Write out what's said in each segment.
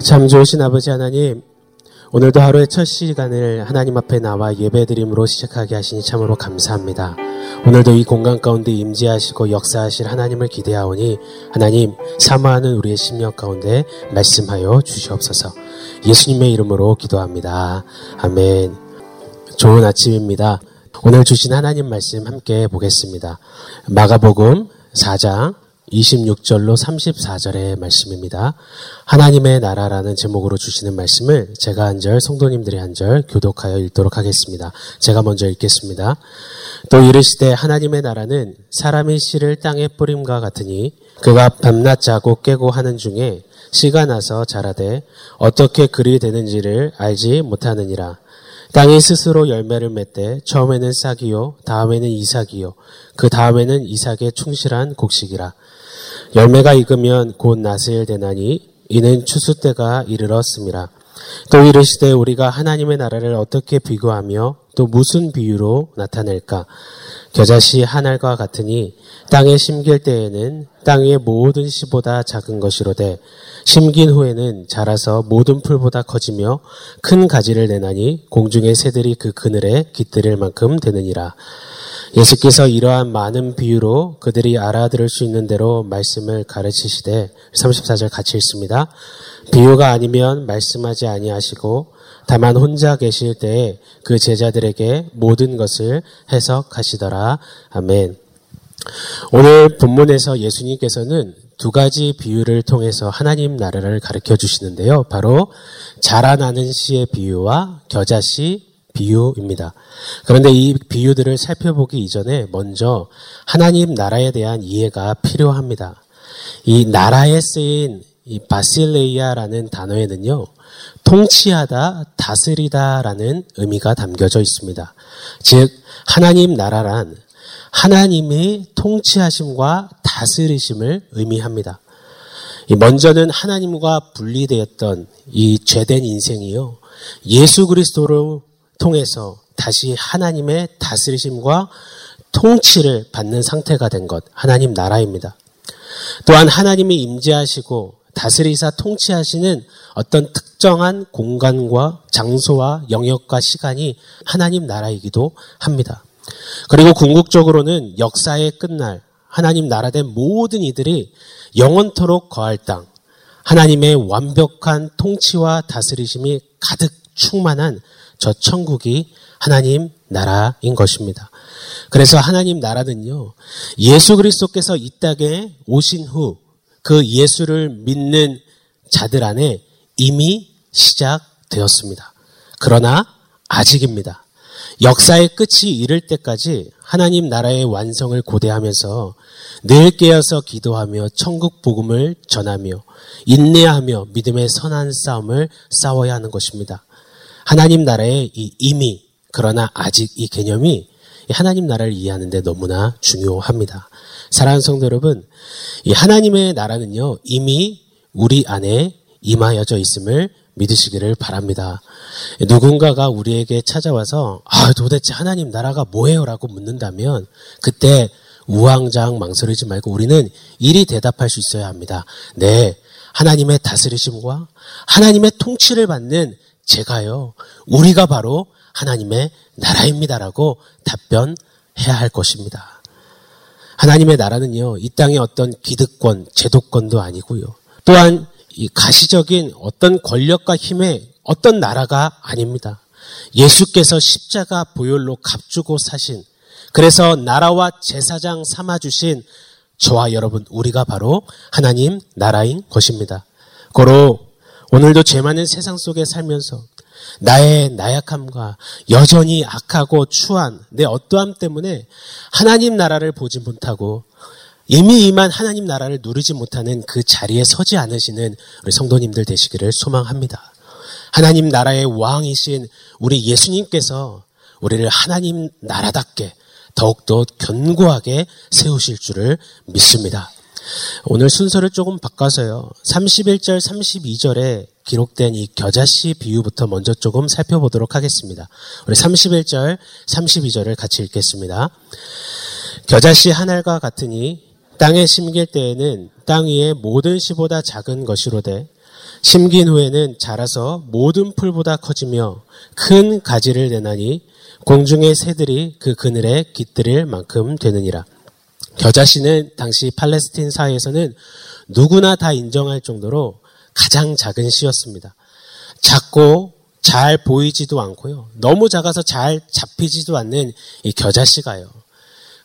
참 좋으신 아버지 하나님, 오늘도 하루의 첫 시간을 하나님 앞에 나와 예배드림으로 시작하게 하시니 참으로 감사합니다. 오늘도 이 공간 가운데 임재하시고 역사하실 하나님을 기대하오니 하나님 사모하는 우리의 심령 가운데 말씀하여 주시옵소서. 예수님의 이름으로 기도합니다. 아멘. 좋은 아침입니다. 오늘 주신 하나님 말씀 함께 보겠습니다. 마가복음 4장 26절로 34절의 말씀입니다. 하나님의 나라라는 제목으로 주시는 말씀을 제가 한 절, 성도님들이 한 절 교독하여 읽도록 하겠습니다. 제가 먼저 읽겠습니다. 또 이르시되 하나님의 나라는 사람이 씨를 땅에 뿌림과 같으니 그가 밤낮 자고 깨고 하는 중에 씨가 나서 자라되 어떻게 그리 되는지를 알지 못하느니라. 땅이 스스로 열매를 맺되 처음에는 싹이요 다음에는 이삭이요 그 다음에는 이삭의 충실한 곡식이라 열매가 익으면 곧 나스일 되나니 이는 추수 때가 이르렀습니다. 또 이르시되 우리가 하나님의 나라를 어떻게 비교하며 또 무슨 비유로 나타낼까? 겨자씨 한 알과 같으니 땅에 심길 때에는 땅 위의 모든 씨보다 작은 것이로되 심긴 후에는 자라서 모든 풀보다 커지며 큰 가지를 내나니 공중의 새들이 그 그늘에 깃들일 만큼 되느니라. 예수께서 이러한 많은 비유로 그들이 알아들을 수 있는 대로 말씀을 가르치시되 34절 같이 읽습니다. 비유가 아니면 말씀하지 아니하시고 다만 혼자 계실 때에 그 제자들에게 모든 것을 해석하시더라. 아멘. 오늘 본문에서 예수님께서는 두 가지 비유를 통해서 하나님 나라를 가르쳐 주시는데요. 바로 자라나는 씨의 비유와 겨자씨 비유입니다. 그런데 이 비유들을 살펴보기 이전에 먼저 하나님 나라에 대한 이해가 필요합니다. 이 나라에 쓰인 이 바실레이아라는 단어에는요, 통치하다, 다스리다라는 의미가 담겨져 있습니다. 즉, 하나님 나라란 하나님의 통치하심과 다스리심을 의미합니다. 먼저는 하나님과 분리되었던 이 죄된 인생이요. 예수 그리스도를 통해서 다시 하나님의 다스리심과 통치를 받는 상태가 된 것, 하나님 나라입니다. 또한 하나님이 임재하시고 다스리사 통치하시는 어떤 특정한 공간과 장소와 영역과 시간이 하나님 나라이기도 합니다. 그리고 궁극적으로는 역사의 끝날 하나님 나라된 모든 이들이 영원토록 거할 땅, 하나님의 완벽한 통치와 다스리심이 가득 충만한 저 천국이 하나님 나라인 것입니다. 그래서 하나님 나라는요, 예수 그리스도께서 이 땅에 오신 후 그 예수를 믿는 자들 안에 이미 시작되었습니다. 그러나 아직입니다. 역사의 끝이 이를 때까지 하나님 나라의 완성을 고대하면서 늘 깨어서 기도하며 천국 복음을 전하며 인내하며 믿음의 선한 싸움을 싸워야 하는 것입니다. 하나님 나라의 이 이미 그러나 아직 이 개념이 하나님 나라를 이해하는데 너무나 중요합니다. 사랑하는 성도 여러분, 이 하나님의 나라는요 이미 우리 안에 임하여져 있음을 믿으시기를 바랍니다. 누군가가 우리에게 찾아와서 아 도대체 하나님 나라가 뭐예요라고 묻는다면 그때 우왕좌왕 망설이지 말고 우리는 이리 대답할 수 있어야 합니다. 네, 하나님의 다스리심과 하나님의 통치를 받는 제가요, 우리가 바로 하나님의 나라입니다라고 답변해야 할 것입니다. 하나님의 나라는요, 이 땅의 어떤 기득권, 제도권도 아니고요. 또한 이 가시적인 어떤 권력과 힘의 어떤 나라가 아닙니다. 예수께서 십자가 보혈로 값주고 사신, 그래서 나라와 제사장 삼아주신 저와 여러분, 우리가 바로 하나님 나라인 것입니다. 고로 오늘도 죄 많은 세상 속에 살면서 나의 나약함과 여전히 악하고 추한 내 어떠함 때문에 하나님 나라를 보지 못하고 이미 이만 하나님 나라를 누리지 못하는 그 자리에 서지 않으시는 우리 성도님들 되시기를 소망합니다. 하나님 나라의 왕이신 우리 예수님께서 우리를 하나님 나라답게 더욱더 견고하게 세우실 줄을 믿습니다. 오늘 순서를 조금 바꿔서요. 31절, 32절에 기록된 이 겨자씨 비유부터 먼저 조금 살펴보도록 하겠습니다. 우리 31절, 32절을 같이 읽겠습니다. 겨자씨 한 알과 같으니 땅에 심길 때에는 땅 위에 모든 씨보다 작은 것이로되 심긴 후에는 자라서 모든 풀보다 커지며 큰 가지를 내나니 공중의 새들이 그 그늘에 깃들일 만큼 되느니라. 겨자씨는 당시 팔레스틴 사회에서는 누구나 다 인정할 정도로 가장 작은 씨였습니다. 작고 잘 보이지도 않고요. 너무 작아서 잘 잡히지도 않는 이 겨자씨가요.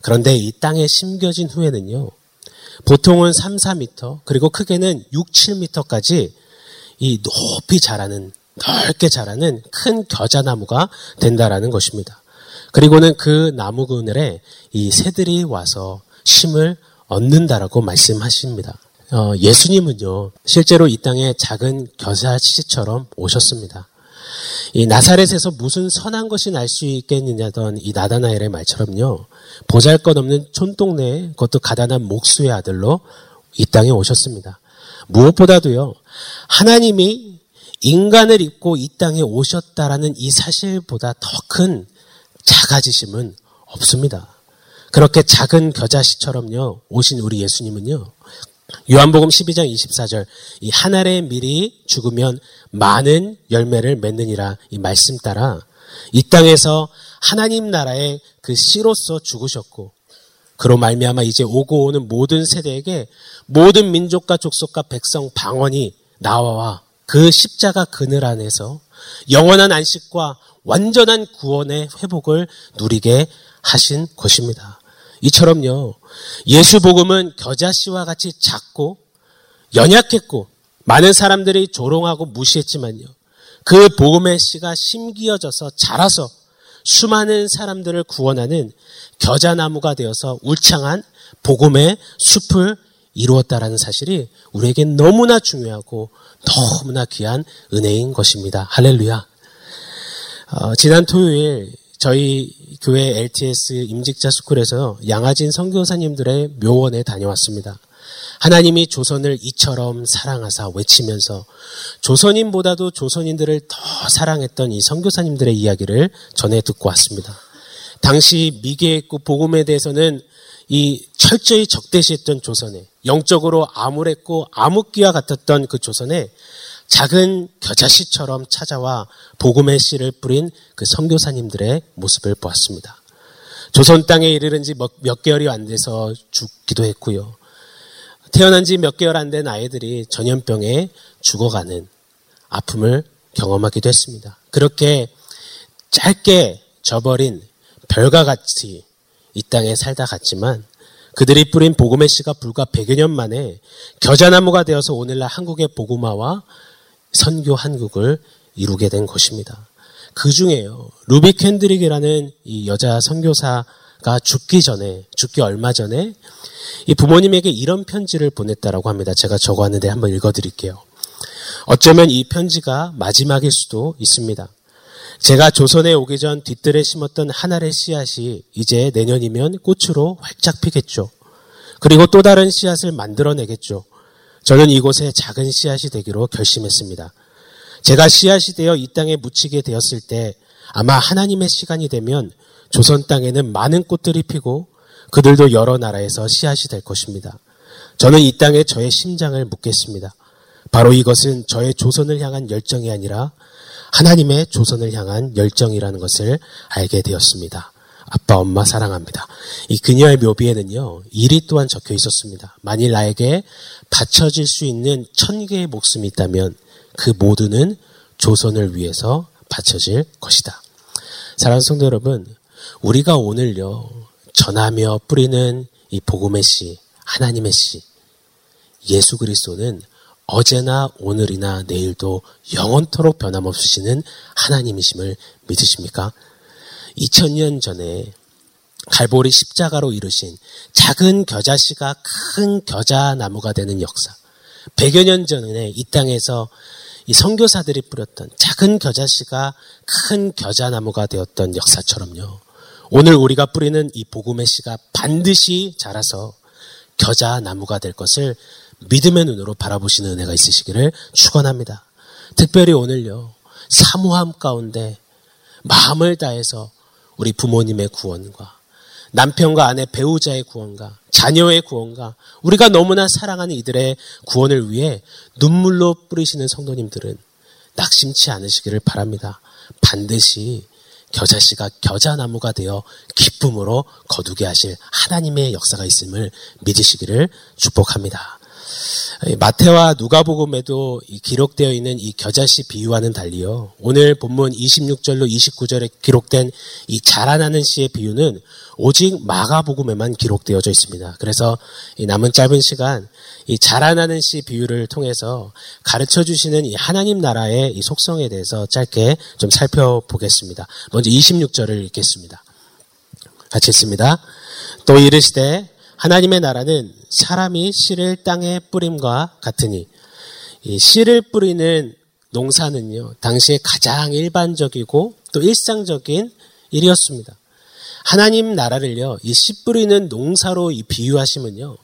그런데 이 땅에 심겨진 후에는요. 보통은 3, 4미터, 그리고 크게는 6, 7미터까지 이 높이 자라는, 넓게 자라는 큰 겨자나무가 된다라는 것입니다. 그리고는 그 나무 그늘에 이 새들이 와서 심을 얻는다라고 말씀하십니다. 어, 예수님은요, 실제로 이 땅에 작은 겨자씨처럼 오셨습니다. 이 나사렛에서 무슨 선한 것이 날 수 있겠느냐던 이 나다나엘의 말처럼요, 보잘 것 없는 촌동네, 그것도 가난한 목수의 아들로 이 땅에 오셨습니다. 무엇보다도요, 하나님이 인간을 입고 이 땅에 오셨다라는 이 사실보다 더 큰 작아지심은 없습니다. 그렇게 작은 겨자씨처럼요, 오신 우리 예수님은요, 요한복음 12장 24절, 이 한 알의 밀이 죽으면 많은 열매를 맺느니라 이 말씀 따라 이 땅에서 하나님 나라의 그 씨로서 죽으셨고 그로 말미암아 이제 오고 오는 모든 세대에게 모든 민족과 족속과 백성 방언이 나와 그 십자가 그늘 안에서 영원한 안식과 완전한 구원의 회복을 누리게 하신 것입니다. 이처럼요. 예수 복음은 겨자씨와 같이 작고 연약했고 많은 사람들이 조롱하고 무시했지만요. 그 복음의 씨가 심기어져서 자라서 수많은 사람들을 구원하는 겨자나무가 되어서 울창한 복음의 숲을 이루었다라는 사실이 우리에게 너무나 중요하고 너무나 귀한 은혜인 것입니다. 할렐루야. 어, 지난 토요일 저희 교회 LTS 임직자 스쿨에서 양아진 선교사님들의 묘원에 다녀왔습니다. 하나님이 조선을 이처럼 사랑하사 외치면서 조선인보다도 조선인들을 더 사랑했던 이 선교사님들의 이야기를 전해 듣고 왔습니다. 당시 미개했고 복음에 대해서는 이 철저히 적대시했던 조선에 영적으로 암울했고 암흑기와 같았던 그 조선에 작은 겨자씨처럼 찾아와 복음의 씨를 뿌린 그 선교사님들의 모습을 보았습니다. 조선 땅에 이르는 지 몇 개월이 안 돼서 죽기도 했고요. 태어난 지 몇 개월 안 된 아이들이 전염병에 죽어가는 아픔을 경험하기도 했습니다. 그렇게 짧게 저버린 별과 같이 이 땅에 살다 갔지만 그들이 뿌린 복음의 씨가 불과 100여 년 만에 겨자나무가 되어서 오늘날 한국의 복음화와 선교 한국을 이루게 된 것입니다. 그 중에요. 루비 캔드릭이라는 이 여자 선교사가 죽기 전에, 죽기 얼마 전에 이 부모님에게 이런 편지를 보냈다라고 합니다. 제가 적어왔는데 한번 읽어드릴게요. 어쩌면 이 편지가 마지막일 수도 있습니다. 제가 조선에 오기 전 뒤뜰에 심었던 하나의 씨앗이 이제 내년이면 꽃으로 활짝 피겠죠. 그리고 또 다른 씨앗을 만들어내겠죠. 저는 이곳에 작은 씨앗이 되기로 결심했습니다. 제가 씨앗이 되어 이 땅에 묻히게 되었을 때 아마 하나님의 시간이 되면 조선 땅에는 많은 꽃들이 피고 그들도 여러 나라에서 씨앗이 될 것입니다. 저는 이 땅에 저의 심장을 묻겠습니다. 바로 이것은 저의 조선을 향한 열정이 아니라 하나님의 조선을 향한 열정이라는 것을 알게 되었습니다. 아빠, 엄마 사랑합니다. 이 그녀의 묘비에는요, 일이 또한 적혀 있었습니다. 만일 나에게 바쳐질 수 있는 천 개의 목숨이 있다면 그 모두는 조선을 위해서 바쳐질 것이다. 사랑하는 성도 여러분, 우리가 오늘요, 전하며 뿌리는 이 복음의 씨, 하나님의 씨, 예수 그리스도는 어제나 오늘이나 내일도 영원토록 변함없으시는 하나님이심을 믿으십니까? 2000년 전에 갈보리 십자가로 이루신 작은 겨자씨가 큰 겨자나무가 되는 역사. 100여 년 전에 이 땅에서 이 선교사들이 뿌렸던 작은 겨자씨가 큰 겨자나무가 되었던 역사처럼요. 오늘 우리가 뿌리는 이 복음의 씨가 반드시 자라서 겨자나무가 될 것을 믿음의 눈으로 바라보시는 은혜가 있으시기를 축원합니다. 특별히 오늘요. 사모함 가운데 마음을 다해서 우리 부모님의 구원과 남편과 아내 배우자의 구원과 자녀의 구원과 우리가 너무나 사랑하는 이들의 구원을 위해 눈물로 뿌리시는 성도님들은 낙심치 않으시기를 바랍니다. 반드시 겨자씨가 겨자나무가 되어 기쁨으로 거두게 하실 하나님의 역사가 있음을 믿으시기를 축복합니다. 마태와 누가복음에도 기록되어 있는 이 겨자씨 비유와는 달리요. 오늘 본문 26절로 29절에 기록된 이 자라나는 씨의 비유는 오직 마가복음에만 기록되어져 있습니다. 그래서 남은 짧은 시간 이 자라나는 씨 비유를 통해서 가르쳐 주시는 이 하나님 나라의 이 속성에 대해서 짧게 좀 살펴보겠습니다. 먼저 26절을 읽겠습니다. 같이 읽습니다. 또 이르시되 하나님의 나라는 사람이 씨를 땅에 뿌림과 같으니 이 씨를 뿌리는 농사는요 당시에 가장 일반적이고 또 일상적인 일이었습니다. 하나님 나라를요 이 씨 뿌리는 농사로 이 비유하시면요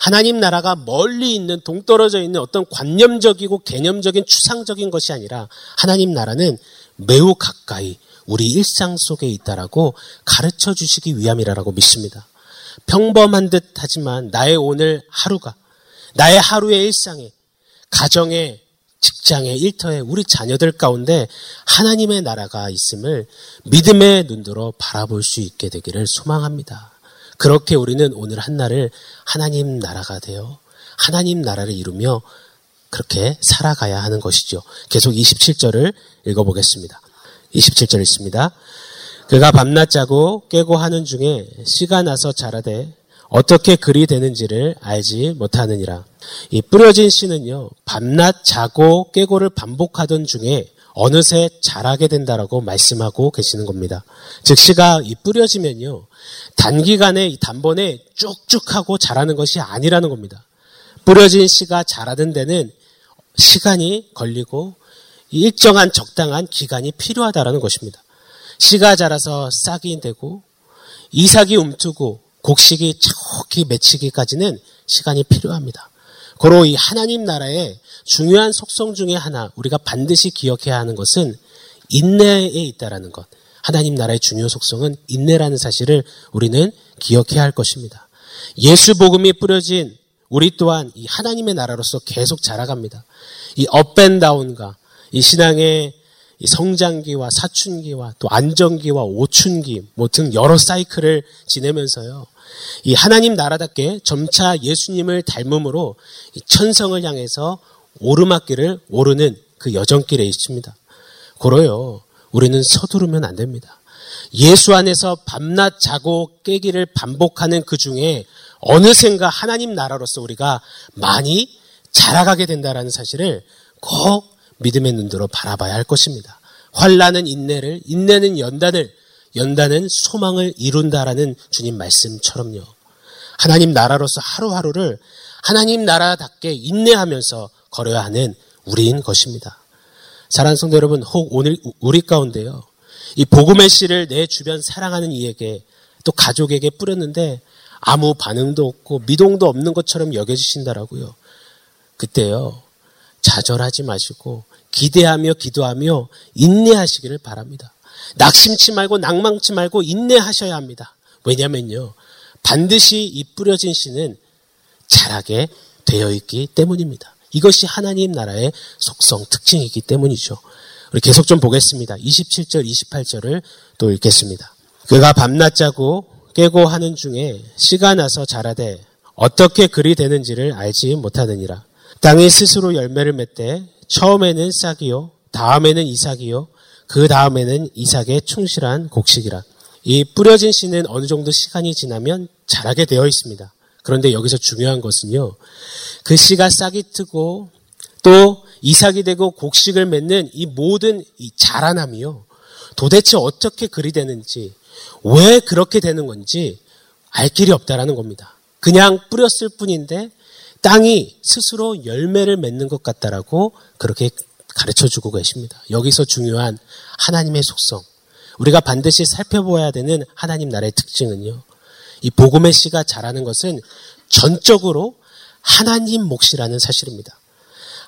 하나님 나라가 멀리 있는 동떨어져 있는 어떤 관념적이고 개념적인 추상적인 것이 아니라 하나님 나라는 매우 가까이 우리 일상 속에 있다라고 가르쳐 주시기 위함이라고 믿습니다. 평범한 듯 하지만 나의 오늘 하루가 나의 하루의 일상에 가정에 직장에 일터에 우리 자녀들 가운데 하나님의 나라가 있음을 믿음의 눈으로 바라볼 수 있게 되기를 소망합니다. 그렇게 우리는 오늘 한날을 하나님 나라가 되어 하나님 나라를 이루며 그렇게 살아가야 하는 것이죠. 계속 27절을 읽어보겠습니다. 27절 있습니다. 그가 밤낮 자고 깨고 하는 중에 씨가 나서 자라되 어떻게 그리 되는지를 알지 못하느니라. 이 뿌려진 씨는요, 밤낮 자고 깨고를 반복하던 중에 어느새 자라게 된다라고 말씀하고 계시는 겁니다. 즉, 씨가 이 뿌려지면요, 단기간에 이 단번에 쭉쭉하고 자라는 것이 아니라는 겁니다. 뿌려진 씨가 자라는 데는 시간이 걸리고 일정한 적당한 기간이 필요하다라는 것입니다. 씨가 자라서 싹이 되고 이삭이 움트고 곡식이 척히 맺히기까지는 시간이 필요합니다. 고로 이 하나님 나라의 중요한 속성 중에 하나 우리가 반드시 기억해야 하는 것은 인내에 있다라는 것. 하나님 나라의 중요 속성은 인내라는 사실을 우리는 기억해야 할 것입니다. 예수 복음이 뿌려진 우리 또한 이 하나님의 나라로서 계속 자라갑니다. 이 업앤다운과 이 신앙의 성장기와 사춘기와 또 안정기와 오춘기 뭐 등 여러 사이클을 지내면서요. 이 하나님 나라답게 점차 예수님을 닮음으로 천성을 향해서 오르막길을 오르는 그 여정길에 있습니다. 고로요. 우리는 서두르면 안 됩니다. 예수 안에서 밤낮 자고 깨기를 반복하는 그 중에 어느샌가 하나님 나라로서 우리가 많이 자라가게 된다라는 사실을 꼭 믿음의 눈으로 바라봐야 할 것입니다. 환란은 인내를, 인내는 연단을, 연단은 소망을 이룬다라는 주님 말씀처럼요. 하나님 나라로서 하루하루를 하나님 나라답게 인내하면서 걸어야 하는 우리인 것입니다. 사랑하는 성도 여러분, 혹 오늘 우리 가운데요. 이 복음의 씨를 내 주변 사랑하는 이에게 또 가족에게 뿌렸는데 아무 반응도 없고 미동도 없는 것처럼 여겨지신다라고요. 그때요. 좌절하지 마시고 기대하며 기도하며 인내하시기를 바랍니다. 낙심치 말고 낭망치 말고 인내하셔야 합니다. 왜냐면요. 반드시 이 뿌려진 씨는 자라게 되어 있기 때문입니다. 이것이 하나님 나라의 속성, 특징이기 때문이죠. 우리 계속 좀 보겠습니다. 27절, 28절을 또 읽겠습니다. 그가 밤낮 자고 깨고 하는 중에 씨가 나서 자라되 어떻게 그리 되는지를 알지 못하느니라. 땅이 스스로 열매를 맺되 처음에는 싹이요, 다음에는 이삭이요, 그 다음에는 이삭의 충실한 곡식이라. 이 뿌려진 씨는 어느 정도 시간이 지나면 자라게 되어 있습니다. 그런데 여기서 중요한 것은요, 그 씨가 싹이 트고 또 이삭이 되고 곡식을 맺는 이 모든 이 자라남이요, 도대체 어떻게 그리 되는지, 왜 그렇게 되는 건지 알 길이 없다라는 겁니다. 그냥 뿌렸을 뿐인데 땅이 스스로 열매를 맺는 것 같다라고 그렇게 가르쳐 주고 계십니다. 여기서 중요한 하나님의 속성. 우리가 반드시 살펴보아야 되는 하나님 나라의 특징은요. 이 복음의 씨가 자라는 것은 전적으로 하나님 몫이라는 사실입니다.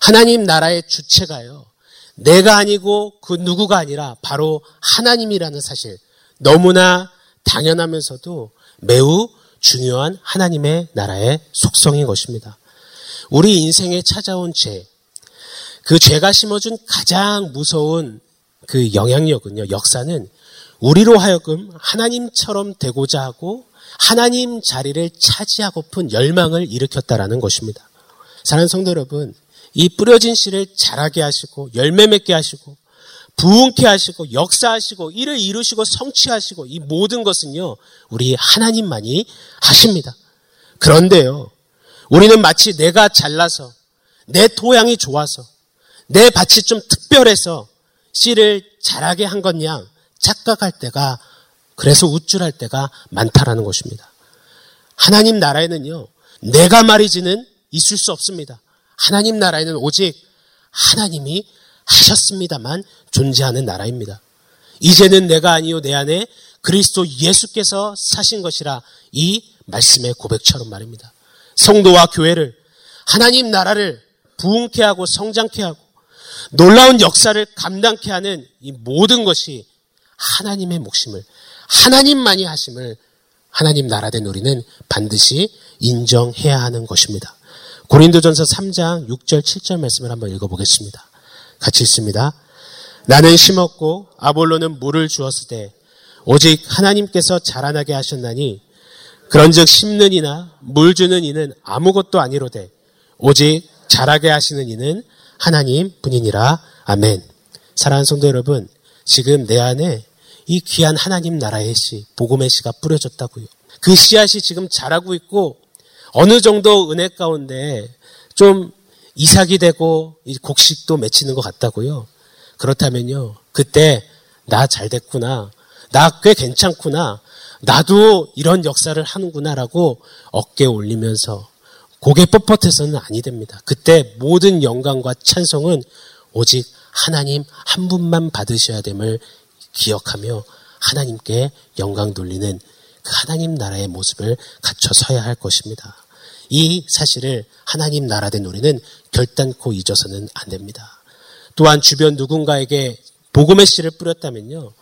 하나님 나라의 주체가요. 내가 아니고 그 누구가 아니라 바로 하나님이라는 사실. 너무나 당연하면서도 매우 중요한 하나님의 나라의 속성인 것입니다. 우리 인생에 찾아온 죄, 그 죄가 심어준 가장 무서운 그 영향력은요, 역사는 우리로 하여금 하나님처럼 되고자 하고 하나님 자리를 차지하고픈 열망을 일으켰다라는 것입니다. 사랑하는 성도 여러분, 이 뿌려진 씨를 자라게 하시고 열매 맺게 하시고 부흥케 하시고 역사하시고 이를 이루시고 성취하시고 이 모든 것은요 우리 하나님만이 하십니다. 그런데요 우리는 마치 내가 잘나서 내 토양이 좋아서 내 밭이 좀 특별해서 씨를 자라게 한 것냥 착각할 때가 그래서 우쭐할 때가 많다라는 것입니다. 하나님 나라에는요 내가 말이지는 있을 수 없습니다. 하나님 나라에는 오직 하나님이 하셨습니다만 존재하는 나라입니다. 이제는 내가 아니요 내 안에 그리스도 예수께서 사신 것이라 이 말씀의 고백처럼 말입니다. 성도와 교회를 하나님 나라를 부흥케 하고 성장케 하고 놀라운 역사를 감당케 하는 이 모든 것이 하나님의 몫임을 하나님만이 하심을 하나님 나라된 우리는 반드시 인정해야 하는 것입니다. 고린도전서 3장 6절 7절 말씀을 한번 읽어보겠습니다. 같이 있습니다. 나는 심었고 아볼로는 물을 주었을 때 오직 하나님께서 자라나게 하셨나니 그런즉 심는 이나 물 주는 이는 아무것도 아니로되 오직 자라게 하시는 이는 하나님 뿐이니라 아멘. 사랑하는 성도 여러분, 지금 내 안에 이 귀한 하나님 나라의 씨, 복음의 씨가 뿌려졌다고요. 그 씨앗이 지금 자라고 있고 어느 정도 은혜 가운데 좀 이삭이 되고 곡식도 맺히는 것 같다고요. 그렇다면요. 그때 나 잘 됐구나. 나 꽤 괜찮구나. 나도 이런 역사를 하는구나라고 어깨 올리면서 고개 뻣뻣해서는 아니 됩니다. 그때 모든 영광과 찬송은 오직 하나님 한 분만 받으셔야 됨을 기억하며 하나님께 영광 돌리는 그 하나님 나라의 모습을 갖춰 서야 할 것입니다. 이 사실을 하나님 나라된 우리는 결단코 잊어서는 안 됩니다. 또한 주변 누군가에게 복음의 씨를 뿌렸다면요.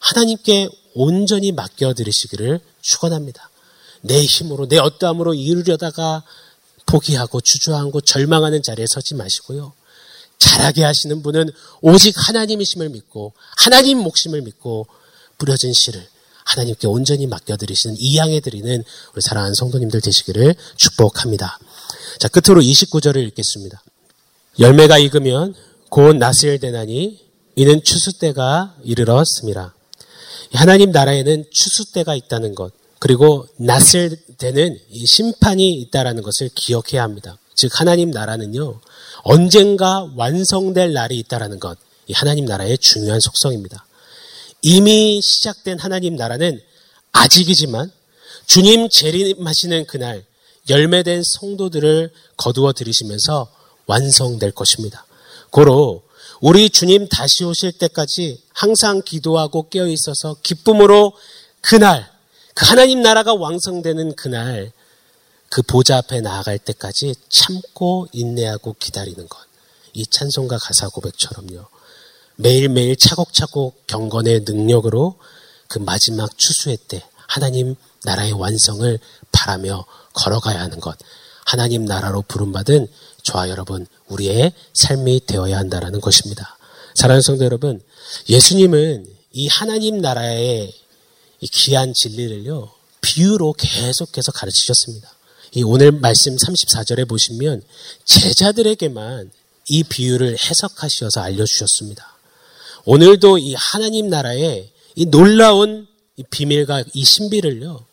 하나님께 온전히 맡겨드리시기를 축원합니다. 내 힘으로 내 어떠함으로 이루려다가 포기하고 주저하고 절망하는 자리에 서지 마시고요. 잘하게 하시는 분은 오직 하나님이심을 믿고 하나님 목심을 믿고 뿌려진 씨를 하나님께 온전히 맡겨드리시는 이양해 드리는 우리 사랑하는 성도님들 되시기를 축복합니다. 자, 끝으로 29절을 읽겠습니다. 열매가 익으면 곧 낫을 되나니 이는 추수 때가 이르렀습니다. 하나님 나라에는 추수 때가 있다는 것, 그리고 낫을 되는 심판이 있다라는 것을 기억해야 합니다. 즉 하나님 나라는요 언젠가 완성될 날이 있다라는 것, 이 하나님 나라의 중요한 속성입니다. 이미 시작된 하나님 나라는 아직이지만 주님 재림하시는 그날 열매된 성도들을 거두어 들이시면서 완성될 것입니다. 고로 우리 주님 다시 오실 때까지 항상 기도하고 깨어 있어서 기쁨으로 그날 그 하나님 나라가 완성되는 그날 그 보좌 앞에 나아갈 때까지 참고 인내하고 기다리는 것. 이 찬송가 가사 고백처럼요. 매일매일 차곡차곡 경건의 능력으로 그 마지막 추수의 때 하나님 나라의 완성을 바라며 걸어가야 하는 것. 하나님 나라로 부름받은 저와 여러분, 우리의 삶이 되어야 한다는 것입니다. 사랑하는 성도 여러분, 예수님은 이 하나님 나라의 이 귀한 진리를요, 비유로 계속해서 가르치셨습니다. 이 오늘 말씀 34절에 보시면 제자들에게만 이 비유를 해석하셔서 알려주셨습니다. 오늘도 이 하나님 나라의 이 놀라운 이 비밀과 이 신비를요,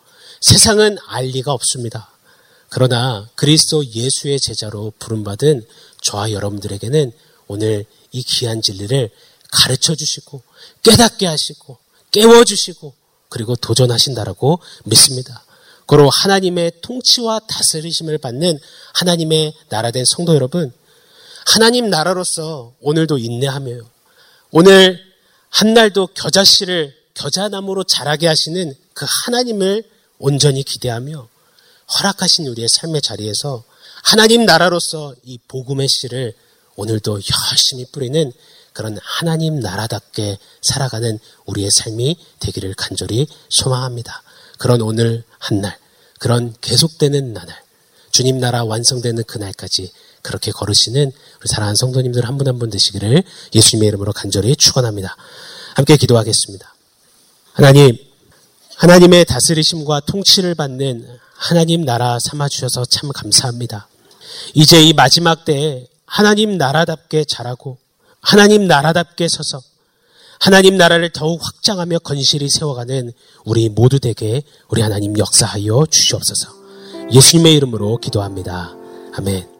세상은 알 리가 없습니다. 그러나 그리스도 예수의 제자로 부름받은 저와 여러분들에게는 오늘 이 귀한 진리를 가르쳐 주시고 깨닫게 하시고 깨워 주시고 그리고 도전하신다라고 믿습니다. 그로 하나님의 통치와 다스리심을 받는 하나님의 나라된 성도 여러분, 하나님 나라로서 오늘도 인내하며 오늘 한 날도 겨자씨를 겨자나무로 자라게 하시는 그 하나님을 온전히 기대하며 허락하신 우리의 삶의 자리에서 하나님 나라로서 이 복음의 씨를 오늘도 열심히 뿌리는 그런 하나님 나라답게 살아가는 우리의 삶이 되기를 간절히 소망합니다. 그런 오늘 한 날, 그런 계속되는 나날, 주님 나라 완성되는 그날까지 그렇게 걸으시는 우리 사랑하는 성도님들 한 분 한분 되시기를 예수님의 이름으로 간절히 축원합니다. 함께 기도하겠습니다. 하나님, 하나님의 다스리심과 통치를 받는 하나님 나라 삼아 주셔서 참 감사합니다. 이제 이 마지막 때에 하나님 나라답게 자라고 하나님 나라답게 서서 하나님 나라를 더욱 확장하며 건실히 세워가는 우리 모두 에게 우리 하나님 역사하여 주시옵소서. 예수님의 이름으로 기도합니다. 아멘.